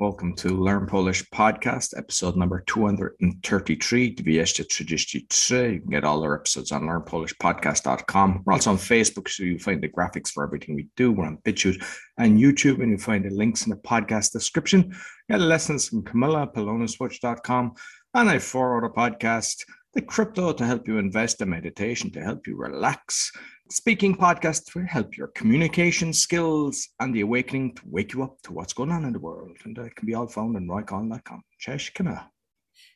Welcome to Learn Polish Podcast, episode number 233, 233. You can get all our episodes on learnpolishpodcast.com. We're also on Facebook, so you find the graphics for everything we do. We're on BitChute and YouTube, and you find the links in the podcast description. Get lessons from Camilla, polonaswitch.com, and I four other podcast, the crypto to help you invest, and meditation to help you relax. Speaking podcast to help your communication skills and the awakening to wake you up to what's going on in the world. And it can be all found on roycon.com. Cześć, Camilla.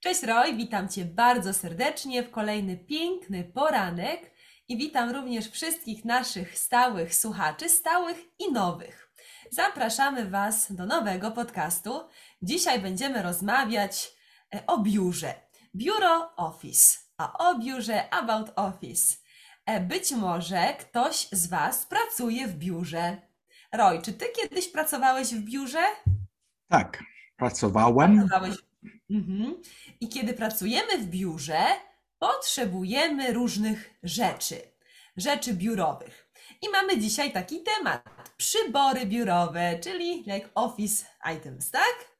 Cześć Roy, witam Cię bardzo serdecznie w kolejny piękny poranek i witam również wszystkich naszych stałych słuchaczy, stałych i nowych. Zapraszamy Was do nowego podcastu. Dzisiaj będziemy rozmawiać e, o biurze. Biuro Office, a o biurze About Office. E, Być może ktoś z Was pracuje w biurze. Roy, czy Ty kiedyś pracowałeś w biurze? Tak, pracowałem. Pracowałeś. Mhm. I kiedy pracujemy w biurze, potrzebujemy różnych rzeczy, rzeczy biurowych. I mamy dzisiaj taki temat: przybory biurowe, czyli like office items, tak?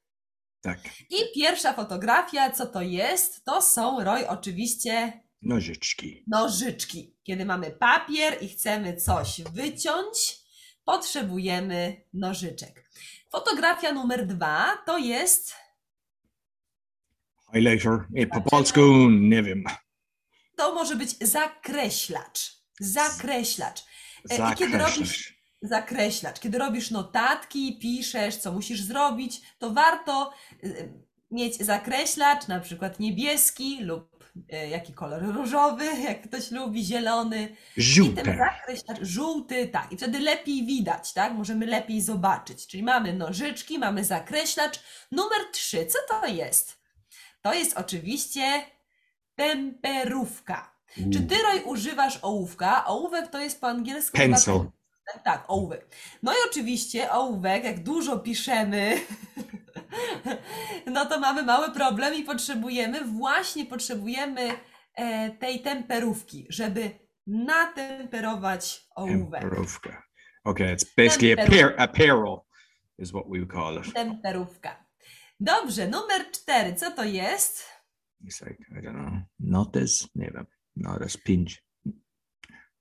Tak, I pierwsza fotografia, co to jest? To są, Roy, oczywiście nożyczki. nożyczki. Kiedy mamy papier i chcemy coś wyciąć, potrzebujemy nożyczek. Fotografia numer dwa to jest Highlighter. I po polsku nie wiem. to może być zakreślacz. Zakreślacz. E, I kiedy robisz Zakreślacz. zakreślacz, kiedy robisz notatki, piszesz, co musisz zrobić, to warto y, mieć zakreślacz, na przykład niebieski lub jaki kolor różowy, jak ktoś lubi, zielony. I ten zakreślacz żółty, tak, i wtedy lepiej widać, tak? Możemy lepiej zobaczyć. Czyli mamy nożyczki, mamy zakreślacz. Numer trzy, co to jest? To jest oczywiście temperówka. Czy ty, Roy, używasz ołówka? Ołówek to jest po angielsku. Pencil. tak, tak, ołówek. No i oczywiście ołówek, jak dużo piszemy, no to mamy mały problem i potrzebujemy, właśnie potrzebujemy e, tej temperówki, żeby natemperować ołówek. Temperówka. Okay, it's basically apparel is what we would call it. Temperówka. Dobrze, numer cztery, co to jest? It's like, I don't know, notes? Nie wiem. Notes, pinch.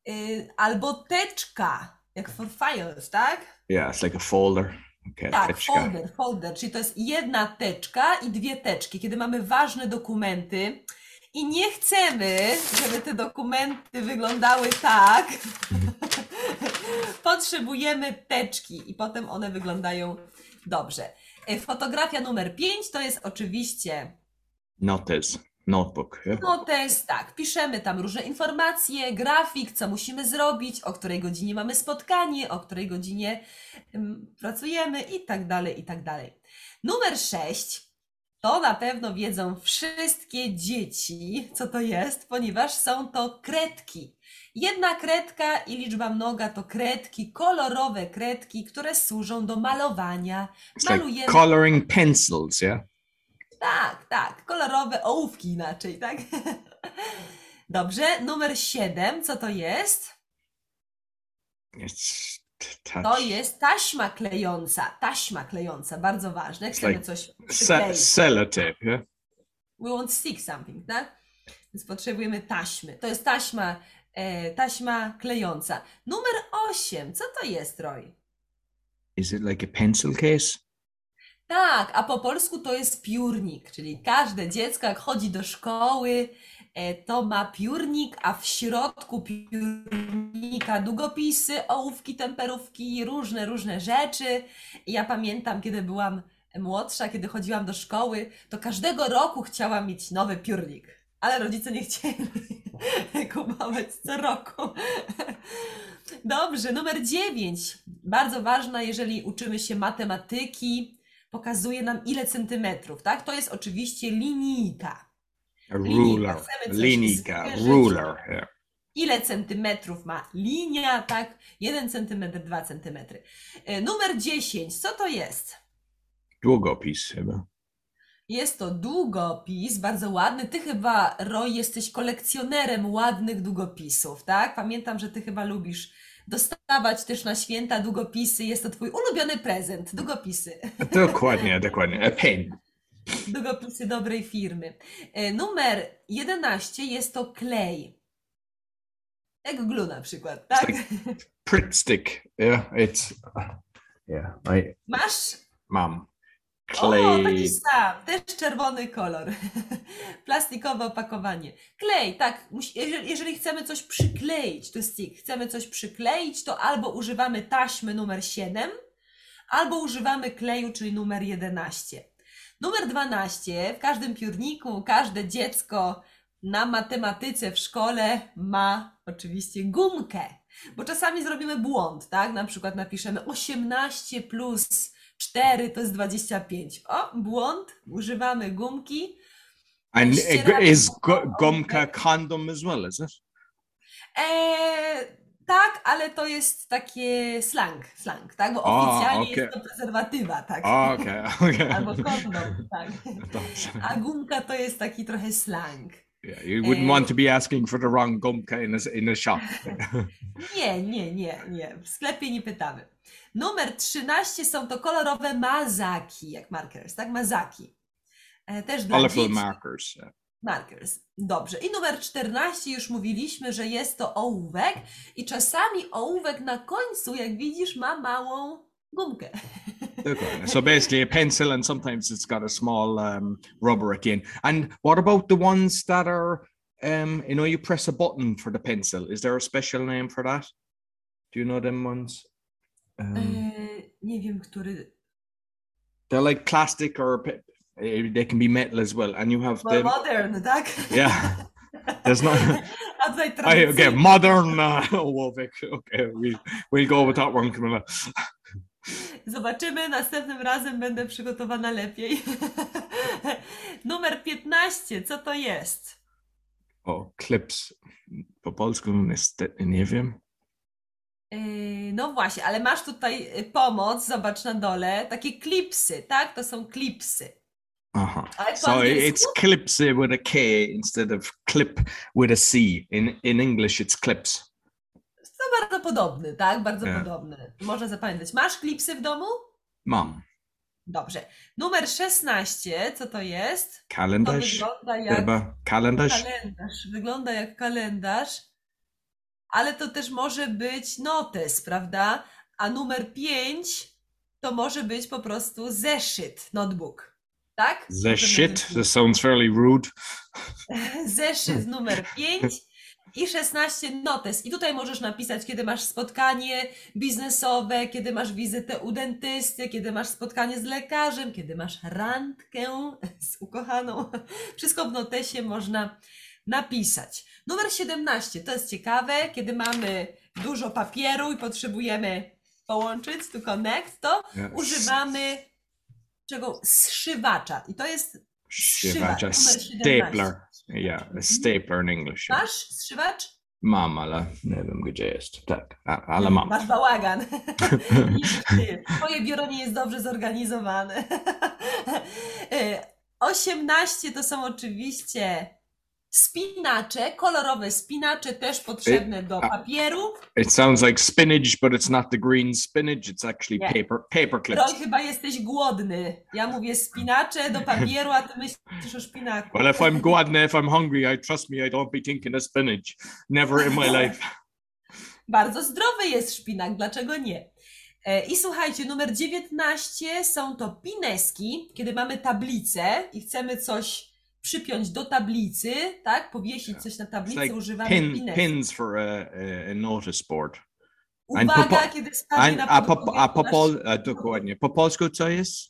Y, albo teczka, jak for files, tak? Yeah, it's like a folder. Okay, Tak, teczka. folder, folder, czyli to jest jedna teczka i dwie teczki, kiedy mamy ważne dokumenty i nie chcemy, żeby te dokumenty wyglądały tak, potrzebujemy teczki i potem one wyglądają dobrze. E, Fotografia numer 5 to jest oczywiście Notes. Notebook. Yeah? notes, tak, piszemy tam różne informacje, grafik, co musimy zrobić, o której godzinie mamy spotkanie, o której godzinie ym, pracujemy i tak dalej, i tak dalej. Numer 6 to na pewno wiedzą wszystkie dzieci, co to jest, ponieważ są to kredki. Jedna kredka i liczba mnoga to kredki, kolorowe kredki, które służą do malowania. It's like Malujemy coloring pencils, yeah? Tak, tak. Kolorowe ołówki inaczej, tak? Dobrze. Numer 7, co to jest? It's t- touch. To jest taśma klejąca. Taśma klejąca, bardzo ważne. Chcemy like coś przykleić. sellotape, yeah? We want stick something, tak? Więc potrzebujemy taśmy. To jest taśma, e, taśma klejąca. Numer 8, co to jest, Roy? Is it like a pencil case? Tak, a po polsku to jest piórnik, czyli każde dziecko, jak chodzi do szkoły, e, to ma piórnik, a w środku piórnika długopisy, ołówki, temperówki, różne, różne rzeczy. I ja pamiętam, kiedy byłam młodsza, kiedy chodziłam do szkoły, to każdego roku chciałam mieć nowy piórnik, ale rodzice nie chcieli kupować co roku. Dobrze, numer 9. Bardzo ważna, jeżeli uczymy się matematyki, pokazuje nam ile centymetrów, tak? To jest oczywiście linijka. Ruler. Linijka. Ruler. Yeah. Ile centymetrów ma linia, tak? 1 centymetr, 2 centymetry. E, Numer 10, co to jest? Długopis chyba. Jest to długopis, bardzo ładny. Ty chyba, Roy, jesteś kolekcjonerem ładnych długopisów, tak? Pamiętam, że ty chyba lubisz dostawać też na święta długopisy. Jest to Twój ulubiony prezent. Długopisy. Dokładnie, dokładnie. A pen. Długopisy dobrej firmy. E, Numer 11 jest to klej. Jak glu na przykład, tak? Prick stick. Yeah, it's. Yeah, I. Masz? Mam. O, taki sam, też czerwony kolor. Plastikowe opakowanie. Klej, tak. jeżeli chcemy coś przykleić, to stick, chcemy coś przykleić, to albo używamy taśmy numer 7, albo używamy kleju, czyli numer 11. Numer 12. W każdym piórniku każde dziecko na matematyce w szkole ma oczywiście gumkę. Bo czasami zrobimy błąd, tak? Na przykład napiszemy 18 plus 4 to jest 25. O, błąd, używamy gumki. And ścieramy is gumka condom as well, is it? Eee, tak, ale to jest takie slang, slang, tak? Bo oficjalnie okej. jest to prezerwatywa, tak? Oh, okay, okay. Albo kondom, tak. A gumka to jest taki trochę slang. Yeah, you wouldn't Eh. want to be asking for the wrong gumka in a, in a shop. Nie, nie, nie, nie. W sklepie nie pytamy. Numer 13 są to kolorowe mazaki, jak markers, tak? Mazaki. E, Też dla Colorful dzieci. markers. yeah. Markers. Dobrze. I numer 14 już mówiliśmy, że jest to ołówek i czasami ołówek na końcu, jak widzisz, ma małą gumkę. Okay. So basically, a pencil, and sometimes it's got a small um, rubber at the end. And what about the ones that are, um, you know, you press a button for the pencil? Is there a special name for that? Do you know them ones? Um, E, nie wiem, który. they're like plastic or pe- eh, they can be metal as well. And you have Bo the modern, tak? yeah. There's not. A tutaj I, okay, modern uh, ołówek. Okay, we we'll go with that one, Camilla. Zobaczymy, następnym razem będę przygotowana lepiej. Numer 15, co to jest? Oh, clips. Po polsku niestety nie wiem. Yy, No właśnie, ale masz tutaj y, pomoc, zobacz na dole, takie klipsy, tak? To są klipsy. Uh-huh. Po So it's clipsy with a K instead of clip with a C. In in English, it's clips. To bardzo podobny, tak? Bardzo Nie. podobny. Można zapamiętać. Masz klipsy w domu? Mam. Dobrze. Numer 16, co to jest? To Kalendarz. wygląda jak kalendarz. kalendarz. Wygląda jak kalendarz, ale to też może być notes, prawda? A numer 5 to może być po prostu zeszyt, notebook. Tak? Shit. That sounds fairly rude. Zeszyt numer 5 i 16 notes. I tutaj możesz napisać, kiedy masz spotkanie biznesowe, kiedy masz wizytę u dentysty, kiedy masz spotkanie z lekarzem, kiedy masz randkę z ukochaną. Wszystko w notesie można napisać. Numer 17 to jest ciekawe, kiedy mamy dużo papieru i potrzebujemy połączyć, to connect, to Yeah. używamy czego? Zszywacza. I to jest Zszywacz, a numer 17. stapler. Yeah, a stapler in English. yeah. Masz zszywacz? Mam, ale nie wiem gdzie jest. Tak, ale mam. Masz bałagan. Twoje biuro nie jest dobrze zorganizowane. E, 18 to są oczywiście spinacze, kolorowe spinacze, też potrzebne do a- papieru. It sounds like spinach, but it's not the green spinach. It's actually Nie. paper paper Roy, clips. chyba jesteś głodny. Ja mówię spinacze do papieru, a ty myślisz o szpinaku. Well, if I'm głodny, if I'm hungry, I trust me, I don't be thinking of spinach. Never in my life. Bardzo zdrowy jest szpinak, dlaczego nie? E, I słuchajcie, numer 19 są to pineski, kiedy mamy tablicę i chcemy coś przypiąć do tablicy, tak? Powiesić coś na tablicy, like używamy pin, pineski. pins for a, a, a notice board. Uwaga, kiedy spadnie And na a, po, a po, pol, a, dokładnie. Po polsku co jest?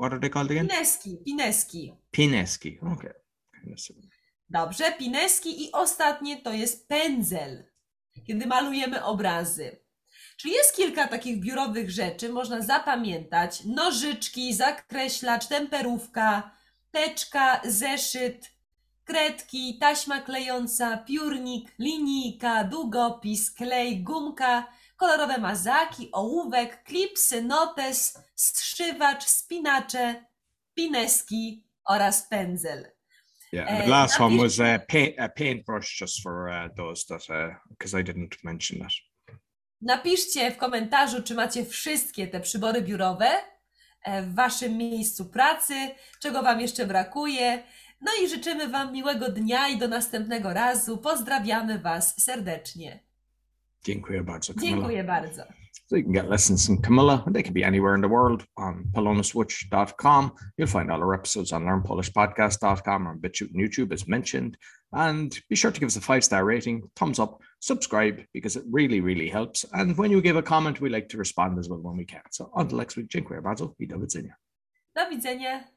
What are they called again? Pineski, pineski. Pineski. Okay. Dobrze, pineski i ostatnie to jest pędzel, kiedy malujemy obrazy. Czyli jest kilka takich biurowych rzeczy, można zapamiętać. Nożyczki, zakreślacz, temperówka, teczka, zeszyt, kredki, taśma klejąca, piórnik, linijka, długopis, klej, gumka, kolorowe mazaki, ołówek, klipsy, notes, strzywacz, spinacze, pineski oraz pędzel. Yeah. and Uh, the last one was a paint a paintbrush just for uh, those that because I didn't mention that. Napiszcie w komentarzu, czy macie wszystkie te przybory biurowe e, w Waszym miejscu pracy, czego Wam jeszcze brakuje. No i życzymy Wam miłego dnia i do następnego razu. Pozdrawiamy Was serdecznie. Dziękuję bardzo. Camilla. Dziękuję bardzo. So you can get lessons from Camilla. They can be anywhere in the world on polonaswitch.com. You'll find all our episodes on learnpolishpodcast.com or on BitChute and YouTube as mentioned. And be sure to give us a five star rating, thumbs up, subscribe because it really, really helps. And when you give a comment, we like to respond as well when we can. So until next week, dziękuję bardzo i do widzenia. Do widzenia.